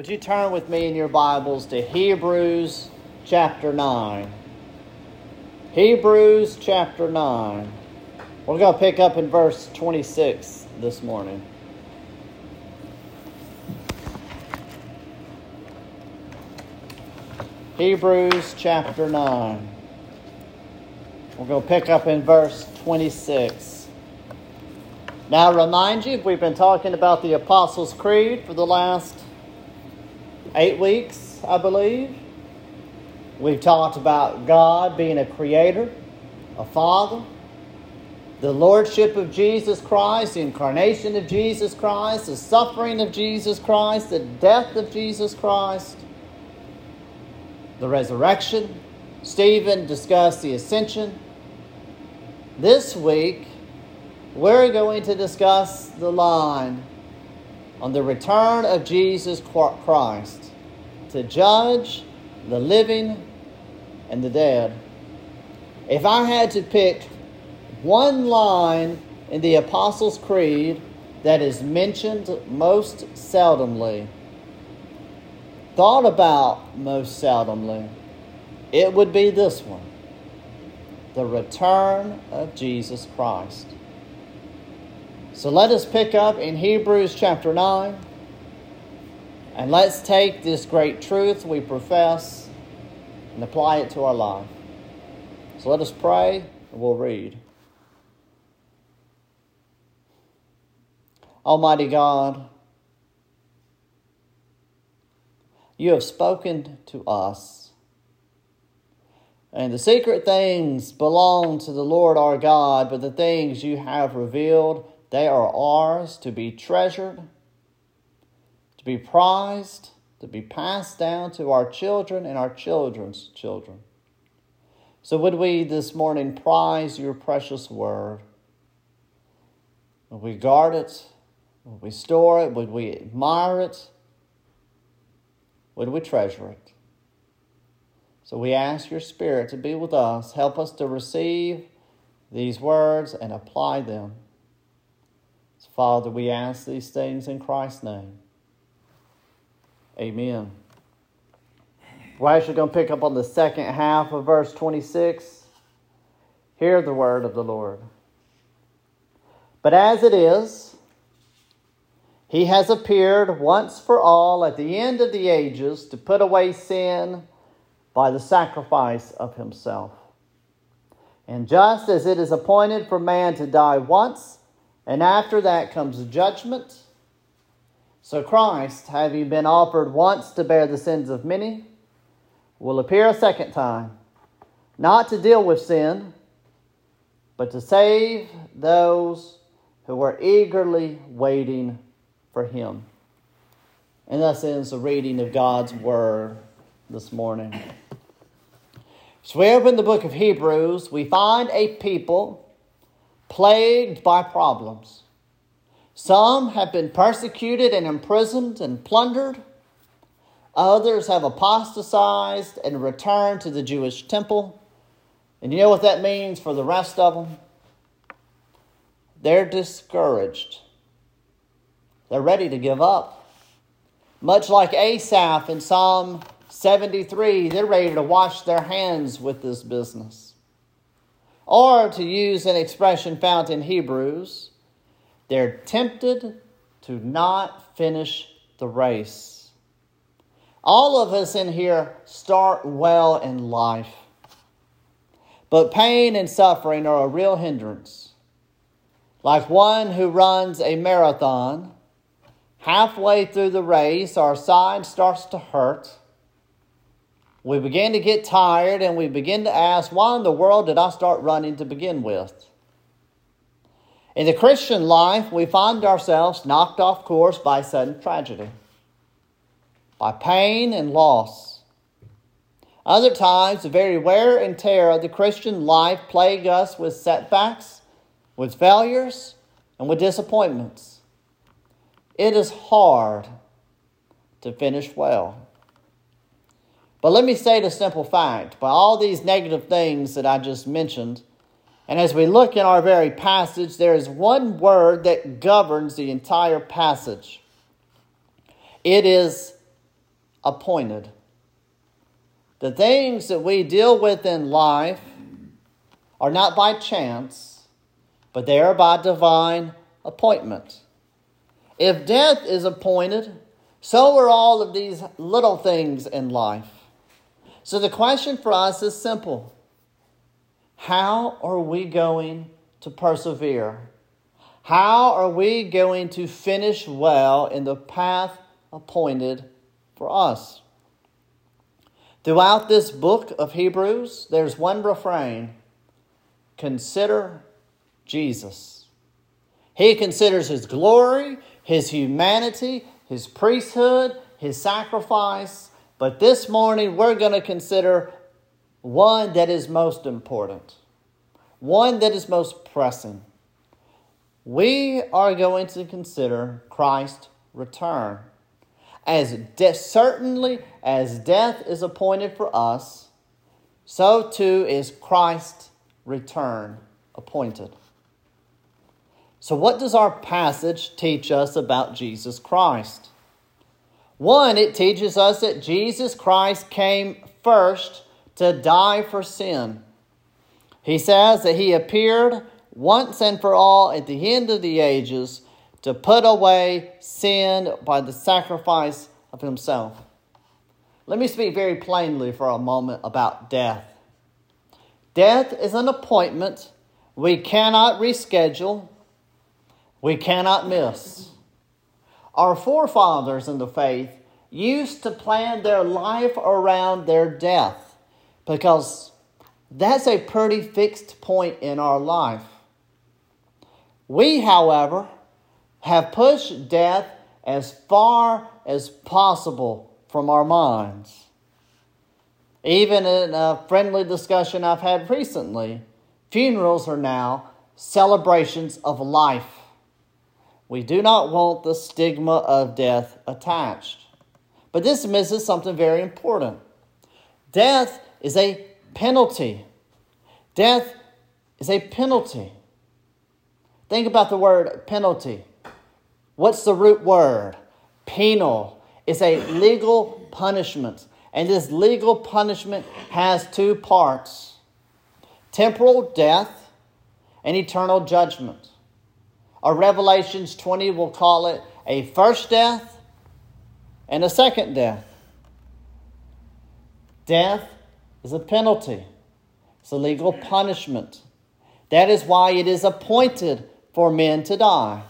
Would you turn with me in your Bibles to Hebrews chapter 9? Hebrews chapter 9. We're going to pick up in verse 26 this morning. Hebrews chapter 9. We're going to pick up in verse 26. Now, remind you, we've been talking about the Apostles' Creed for the last eight weeks, I believe. We've talked about God being a creator, a father, the lordship of Jesus Christ, the incarnation of Jesus Christ, the suffering of Jesus Christ, the death of Jesus Christ, the resurrection. Stephen discussed the ascension. This week, we're going to discuss the line on the return of Jesus Christ to judge the living and the dead. If I had to pick one line in the Apostles' Creed that is mentioned most seldomly, thought about most seldomly, it would be this one the return of Jesus Christ. So let us pick up in Hebrews chapter 9 and let's take this great truth we profess and apply it to our life. So let us pray and we'll read. Almighty God, you have spoken to us. And the secret things belong to the Lord our God, but the things you have revealed, they are ours to be treasured, to be prized, to be passed down to our children and our children's children. So, would we this morning prize your precious word? Would we guard it? Would we store it? Would we admire it? Would we treasure it? So we ask your Spirit to be with us. Help us to receive these words and apply them. Father, we ask these things in Christ's name. Amen. We're actually going to pick up on the second half of verse 26. Hear the word of the Lord. But as it is, he has appeared once for all at the end of the ages to put away sin by the sacrifice of himself. And just as it is appointed for man to die once, and after that comes judgment, so Christ, having been offered once to bear the sins of many, will appear a second time, not to deal with sin, but to save those who are eagerly waiting for him. And thus ends the reading of God's word this morning. So we open the book of Hebrews, we find a people plagued by problems. Some have been persecuted and imprisoned and plundered. Others have apostatized and returned to the Jewish temple. And you know what that means for the rest of them? They're discouraged. They're ready to give up. Much like Asaph in Psalm 73, they're ready to wash their hands with this business. Or to use an expression found in Hebrews, they're tempted to not finish the race. All of us in here start well in life, but pain and suffering are a real hindrance. Like one who runs a marathon Halfway through the race, our side starts to hurt. We begin to get tired and we begin to ask, why in the world did I start running to begin with? In the Christian life, we find ourselves knocked off course by sudden tragedy, by pain and loss. Other times, the very wear and tear of the Christian life plague us with setbacks, with failures, and with disappointments. It is hard to finish well. But let me state a simple fact by all these negative things that I just mentioned, and as we look in our very passage, there is one word that governs the entire passage. It is appointed. The things that we deal with in life are not by chance, but they are by divine appointment. If death is appointed, so are all of these little things in life. So the question for us is simple How are we going to persevere? How are we going to finish well in the path appointed for us? Throughout this book of Hebrews, there's one refrain consider Jesus. He considers his glory, his humanity, his priesthood, his sacrifice. But this morning, we're going to consider one that is most important, one that is most pressing. We are going to consider Christ's return. As de- certainly as death is appointed for us, so too is Christ's return appointed. So, what does our passage teach us about Jesus Christ? One, it teaches us that Jesus Christ came first to die for sin. He says that he appeared once and for all at the end of the ages to put away sin by the sacrifice of himself. Let me speak very plainly for a moment about death. Death is an appointment we cannot reschedule, we cannot miss. Our forefathers in the faith used to plan their life around their death because that's a pretty fixed point in our life. We, however, have pushed death as far as possible from our minds. Even in a friendly discussion I've had recently, funerals are now celebrations of life. We do not want the stigma of death attached. But this misses something very important. Death is a penalty. Death is a penalty. Think about the word penalty. What's the root word? Penal. It's a legal punishment. And this legal punishment has two parts temporal death and eternal judgment. Or Revelations 20 will call it a first death and a second death. Death is a penalty, it's a legal punishment. That is why it is appointed for men to die.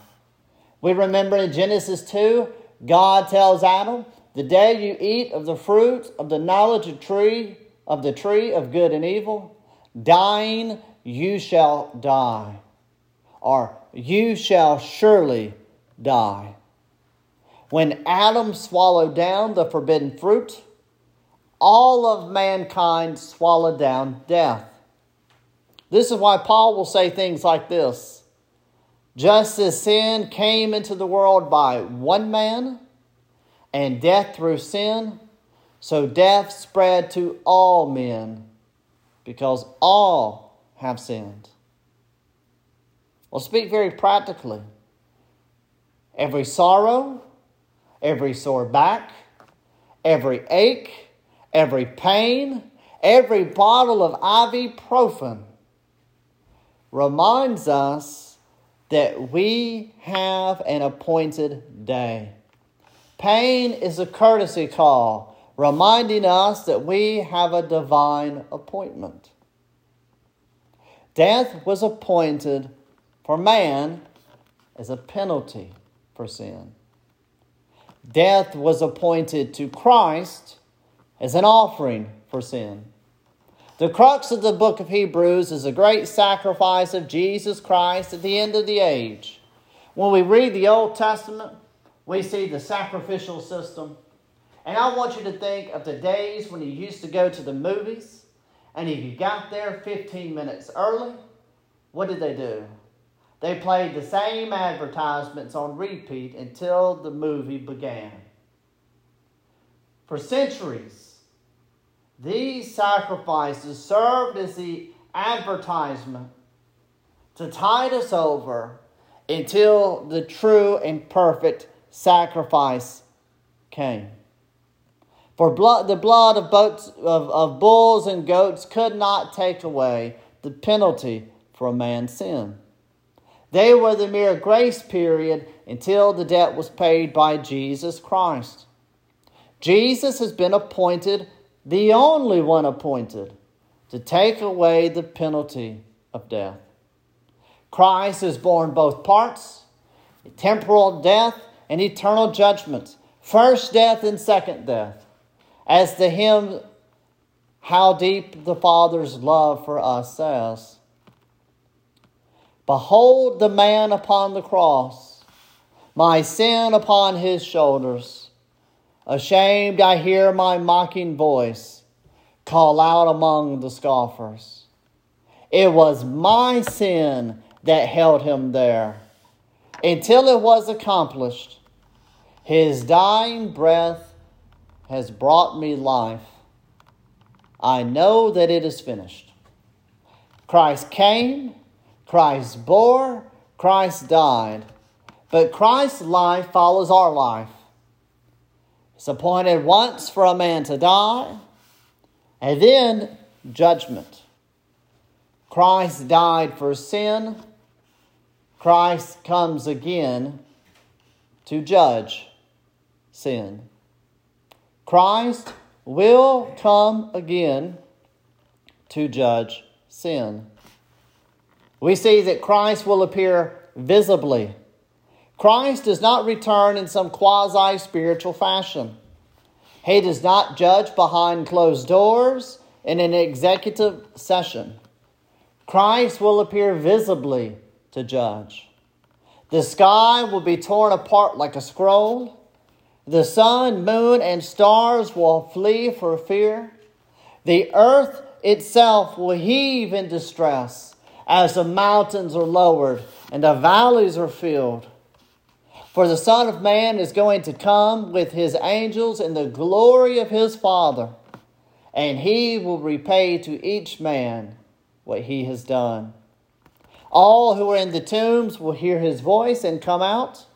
We remember in Genesis 2, God tells Adam, The day you eat of the fruit of the knowledge of tree, of the tree of good and evil, dying you shall die, or you shall surely die. When Adam swallowed down the forbidden fruit, all of mankind swallowed down death. This is why Paul will say things like this just as sin came into the world by one man, and death through sin, so death spread to all men, because all have sinned. Well, speak very practically. Every sorrow, every sore back, every ache, every pain, every bottle of ibuprofen reminds us that we have an appointed day. Pain is a courtesy call, reminding us that we have a divine appointment. Death was appointed for man as a penalty for sin. Death was appointed to Christ as an offering for sin. The crux of the book of Hebrews is the great sacrifice of Jesus Christ at the end of the age. When we read the Old Testament, we see the sacrificial system. And I want you to think of the days when you used to go to the movies, and if you got there 15 minutes early, what did they do? They played the same advertisements on repeat until the movie began. For centuries, these sacrifices served as the advertisement to tide us over until the true and perfect sacrifice came. For blood, the blood of, boats, of, of bulls and goats could not take away the penalty for a man's sin. They were the mere grace period until the debt was paid by Jesus Christ. Jesus has been appointed, the only one appointed, to take away the penalty of death. Christ has borne both parts temporal death and eternal judgment, first death and second death. As the hymn, How Deep the Father's Love for Us says, Behold the man upon the cross, my sin upon his shoulders. Ashamed, I hear my mocking voice call out among the scoffers. It was my sin that held him there until it was accomplished. His dying breath has brought me life. I know that it is finished. Christ came, Christ bore, Christ died, but Christ's life follows our life. It's appointed once for a man to die, and then judgment. Christ died for sin. Christ comes again to judge sin. Christ will come again to judge sin. We see that Christ will appear visibly. Christ does not return in some quasi spiritual fashion. He does not judge behind closed doors in an executive session. Christ will appear visibly to judge. The sky will be torn apart like a scroll. The sun, moon, and stars will flee for fear. The earth itself will heave in distress as the mountains are lowered and the valleys are filled. For the Son of Man is going to come with his angels in the glory of his Father, and he will repay to each man what he has done. All who are in the tombs will hear his voice and come out.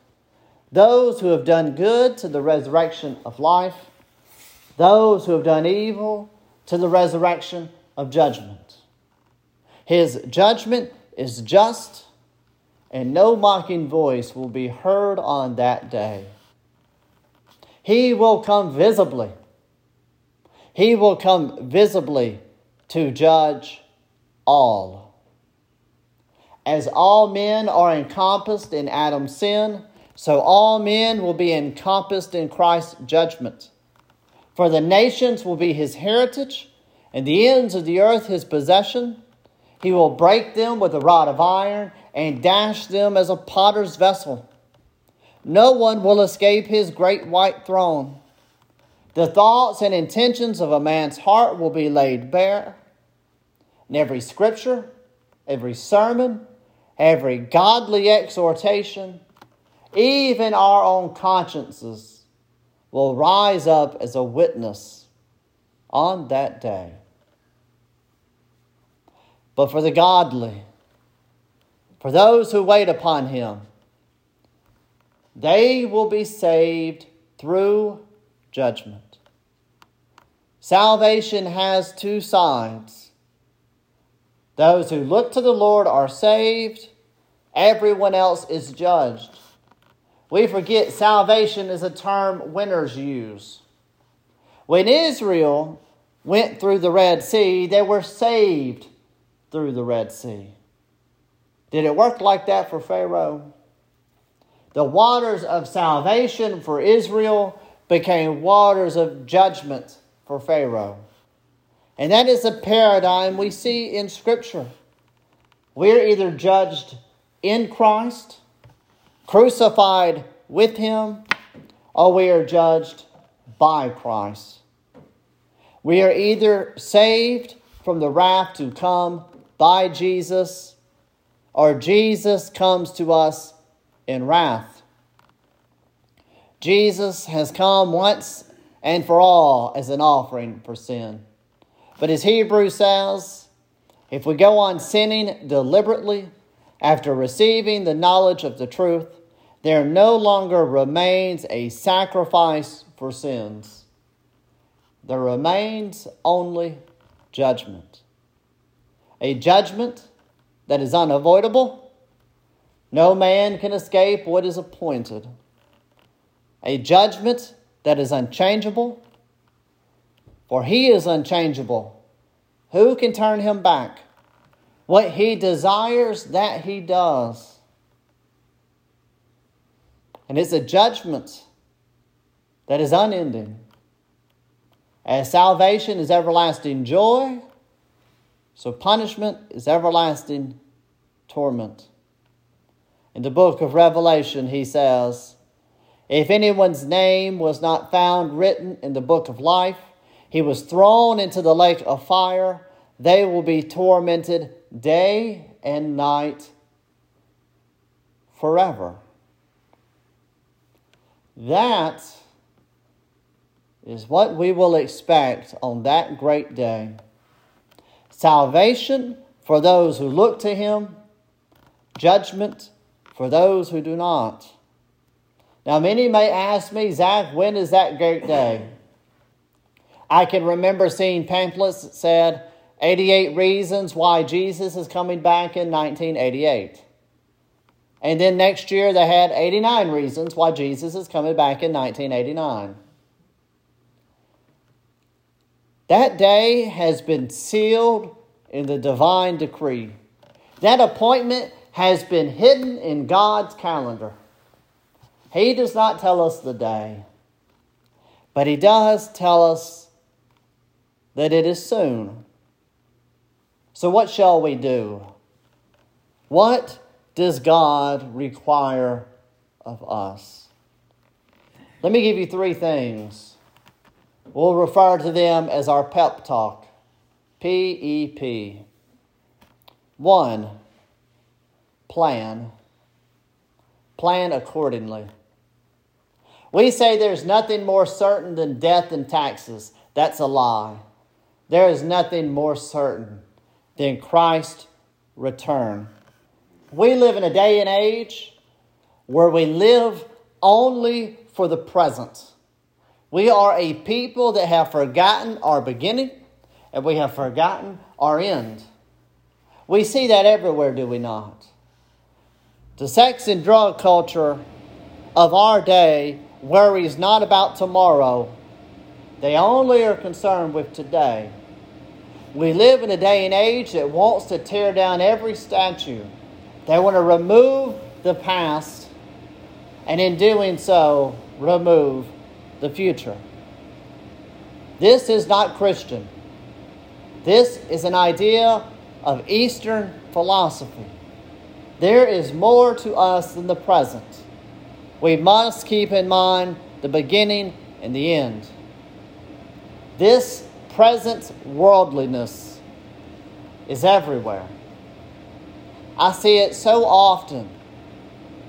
Those who have done good to the resurrection of life, those who have done evil to the resurrection of judgment. His judgment is just, and no mocking voice will be heard on that day. He will come visibly. He will come visibly to judge all. As all men are encompassed in Adam's sin, so all men will be encompassed in Christ's judgment. For the nations will be his heritage, and the ends of the earth his possession. He will break them with a rod of iron and dash them as a potter's vessel. No one will escape his great white throne. The thoughts and intentions of a man's heart will be laid bare. And every scripture, every sermon, every godly exhortation, even our own consciences will rise up as a witness on that day. But for the godly, for those who wait upon him, they will be saved through judgment. Salvation has two sides. Those who look to the Lord are saved, everyone else is judged. We forget salvation is a term winners use. When Israel went through the Red Sea, they were saved through the Red Sea. Did it work like that for Pharaoh? The waters of salvation for Israel became waters of judgment for Pharaoh. And that is a paradigm we see in Scripture. We're either judged in Christ, crucified with Him, or we are judged by Christ. We are either saved from the wrath to come by Jesus, or Jesus comes to us in wrath. Jesus has come once and for all as an offering for sin. But as Hebrews says, if we go on sinning deliberately after receiving the knowledge of the truth, there no longer remains a sacrifice for sins. there remains only judgment. A judgment that is unavoidable. No man can escape what is appointed. A judgment that is unchangeable. For he is unchangeable. Who can turn him back? What he desires, that he does. And it's a judgment that is unending. As salvation is everlasting joy, so punishment is everlasting torment. In the book of Revelation, he says, If anyone's name was not found written in the book of life, he was thrown into the lake of fire. They will be tormented day and night forever. That is what we will expect on that great day. Salvation for those who look to Him, judgment for those who do not. Now, many may ask me, Zach, when is that great day? I can remember seeing pamphlets that said 88 reasons why Jesus is coming back in 1988. And then next year they had 89 reasons why Jesus is coming back in 1989. That day has been sealed in the divine decree. That appointment has been hidden in God's calendar. He does not tell us the day, but He does tell us that it is soon. So, what shall we do? What does God require of us? Let me give you three things. We'll refer to them as our pep talk P E P. One, plan. Plan accordingly. We say there's nothing more certain than death and taxes. That's a lie. There is nothing more certain than Christ's return. We live in a day and age where we live only for the present. We are a people that have forgotten our beginning and we have forgotten our end. We see that everywhere, do we not? The sex and drug culture of our day worries not about tomorrow, they only are concerned with today. We live in a day and age that wants to tear down every statue they want to remove the past, and in doing so, remove the future. This is not Christian. This is an idea of Eastern philosophy. There is more to us than the present. We must keep in mind the beginning and the end. This present worldliness is everywhere. I see it so often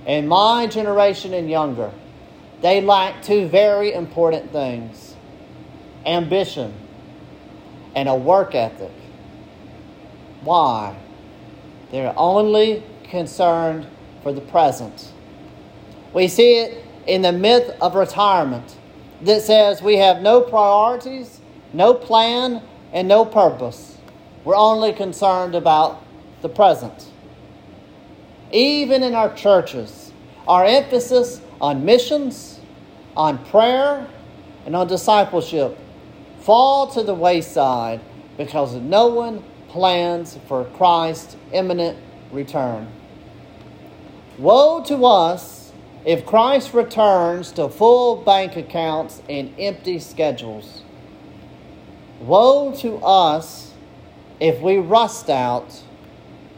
in my generation and younger. They lack two very important things ambition and a work ethic. Why? They're only concerned for the present. We see it in the myth of retirement that says we have no priorities, no plan, and no purpose. We're only concerned about the present even in our churches, our emphasis on missions, on prayer, and on discipleship fall to the wayside because no one plans for Christ's imminent return. Woe to us if Christ returns to full bank accounts and empty schedules. Woe to us if we rust out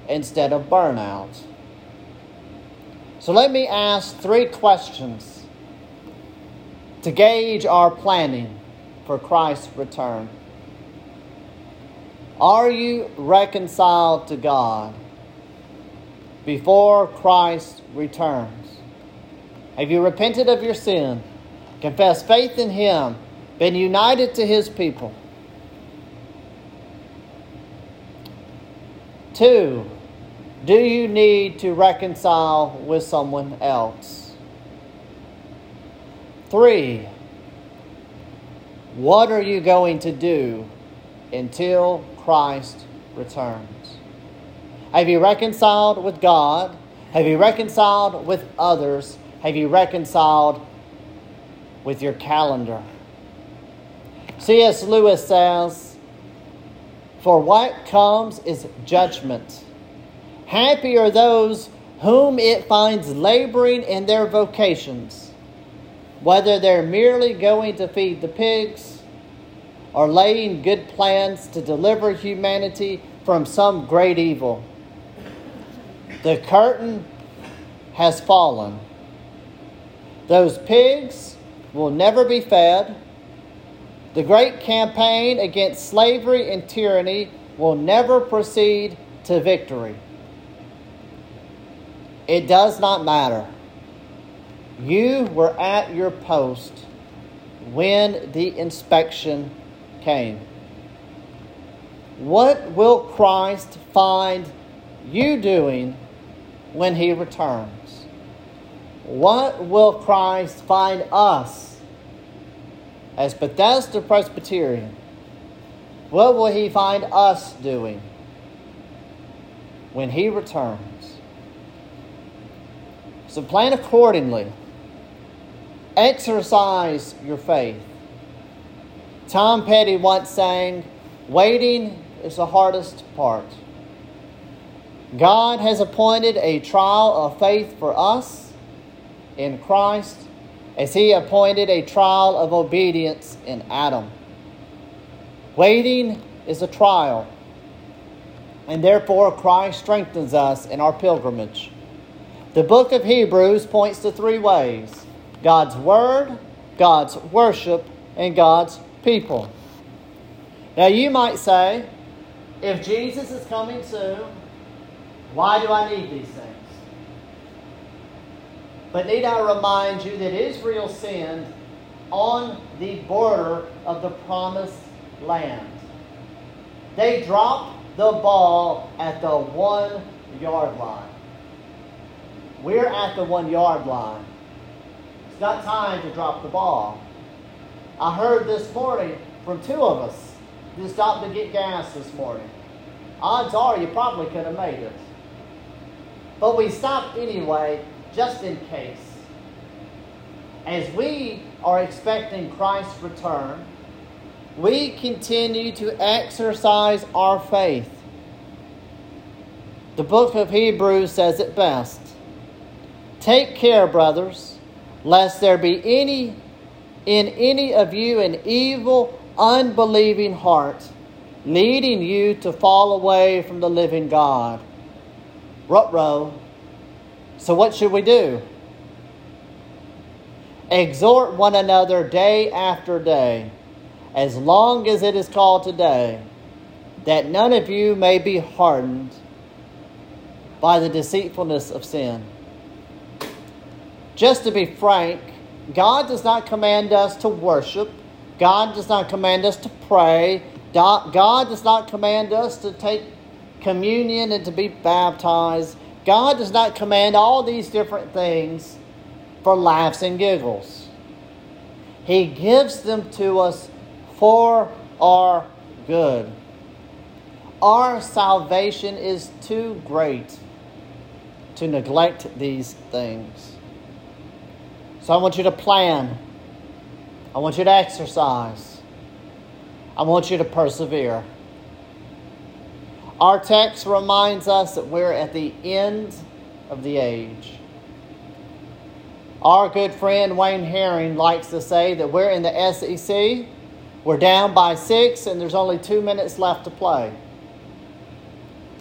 instead of burn out. So let me ask three questions to gauge our planning for Christ's return. Are you reconciled to God before Christ returns? Have you repented of your sin, confessed faith in Him, been united to His people? Two, do you need to reconcile with someone else? Three, What are you going to do until Christ returns? Have you reconciled with God? Have you reconciled with others? Have you reconciled with your calendar? C.S. Lewis says, For what comes is judgment. Happy are those whom it finds laboring in their vocations, whether they're merely going to feed the pigs or laying good plans to deliver humanity from some great evil. The curtain has fallen. Those pigs will never be fed. The great campaign against slavery and tyranny will never proceed to victory. It does not matter. You were at your post when the inspection came. What will Christ find you doing when he returns? What will Christ find us as Bethesda Presbyterian? What will he find us doing when he returns? So plan accordingly. Exercise your faith. Tom Petty once sang, Waiting is the hardest part. God has appointed a trial of faith for us in Christ as he appointed a trial of obedience in Adam. Waiting is a trial, and therefore Christ strengthens us in our pilgrimage. The book of Hebrews points to three ways God's Word, God's worship, and God's people. Now, you might say, if Jesus is coming soon, why do I need these things? But need I remind you that Israel sinned on the border of the promised land? They dropped the ball at the one yard line. We're at the one yard line. It's not time to drop the ball. I heard this morning from two of us who stopped to get gas this morning. Odds are you probably could have made it. But we stopped anyway, just in case. As we are expecting Christ's return, we continue to exercise our faith. The book of Hebrews says it best. Take care, brothers, lest there be any in any of you an evil, unbelieving heart, leading you to fall away from the living God. Rut So what should we do? Exhort one another day after day, as long as it is called today, that none of you may be hardened by the deceitfulness of sin. Just to be frank, God does not command us to worship. God does not command us to pray. God does not command us to take communion and to be baptized. God does not command all these different things for laughs and giggles. He gives them to us for our good. Our salvation is too great to neglect these things. So I want you to plan. I want you to exercise. I want you to persevere. Our text reminds us that we're at the end of the age. Our good friend Wayne Herring likes to say that we're in the SEC, we're down by six, and there's only two minutes left to play.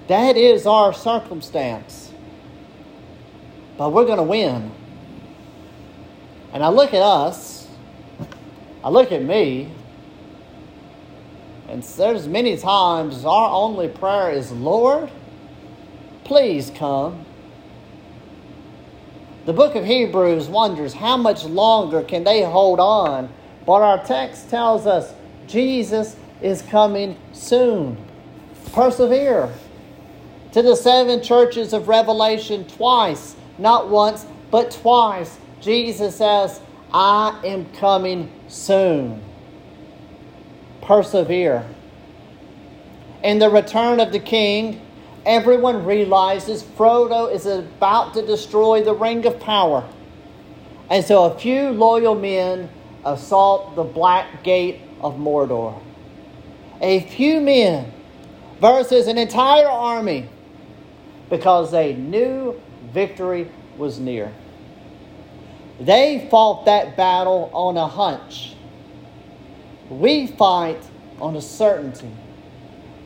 That is our circumstance. But we're going to win. And I look at us, I look at me, and there's many times our only prayer is, Lord, please come. The book of Hebrews wonders how much longer can they hold on? But our text tells us Jesus is coming soon. Persevere. To the seven churches of Revelation, twice, not once, but twice, Jesus says, I am coming soon. persevere. In the return of the king, everyone realizes Frodo is about to destroy the Ring of Power. And so a few loyal men assault the Black Gate of Mordor. A few men versus an entire army because they knew victory was near. They fought that battle on a hunch. We fight on a certainty.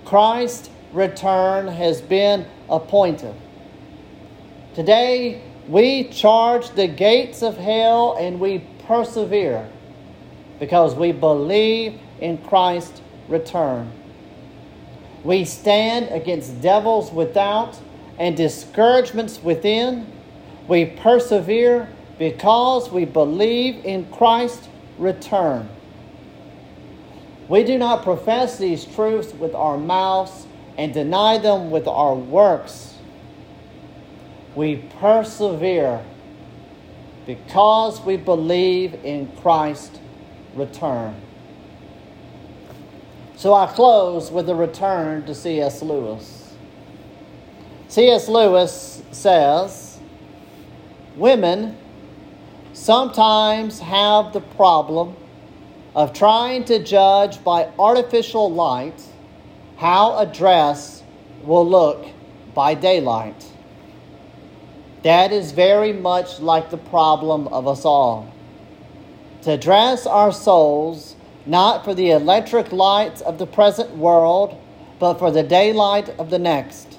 Christ's return has been appointed. Today, we charge the gates of hell and we persevere because we believe in Christ's return. We stand against devils without and discouragements within. We persevere because we believe in Christ's return. We do not profess these truths with our mouths and deny them with our works. We persevere because we believe in Christ's return. So I close with a return to C.S. Lewis. C.S. Lewis says, Women sometimes have the problem of trying to judge by artificial light how a dress will look by daylight. That is very much like the problem of us all. To dress our souls not for the electric lights of the present world, but for the daylight of the next.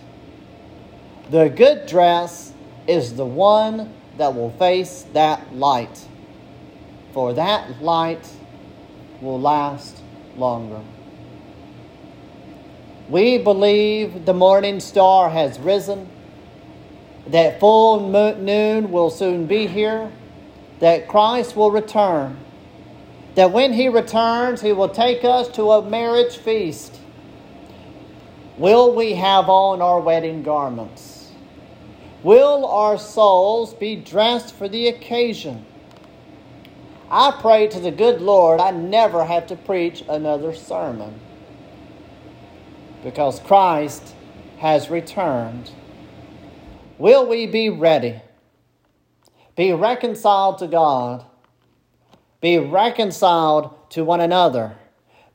The good dress is the one that will face that light, for that light will last longer. We believe the morning star has risen, that full noon will soon be here, that Christ will return, that when he returns, he will take us to a marriage feast. Will we have on our wedding garments? Will our souls be dressed for the occasion? I pray to the good Lord I never have to preach another sermon because Christ has returned. Will we be ready? Be reconciled to God. Be reconciled to one another.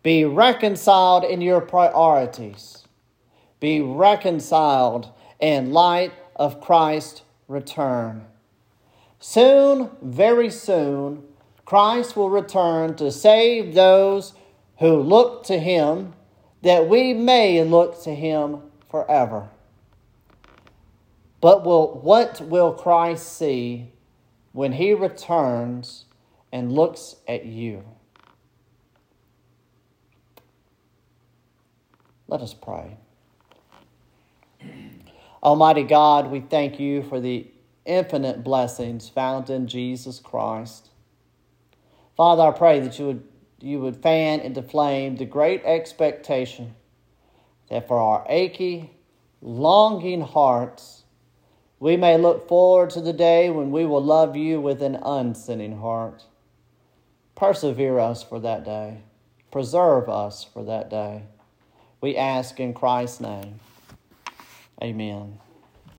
Be reconciled in your priorities. Be reconciled in light of Christ's return. Soon, very soon, Christ will return to save those who look to him, that we may look to him forever. But will, what will Christ see when he returns and looks at you? Let us pray. Almighty God, we thank you for the infinite blessings found in Jesus Christ. Father, I pray that you would, you would fan into flame the great expectation that for our achy, longing hearts, we may look forward to the day when we will love you with an unsinning heart. Persevere us for that day. Preserve us for that day. We ask in Christ's name. Amen.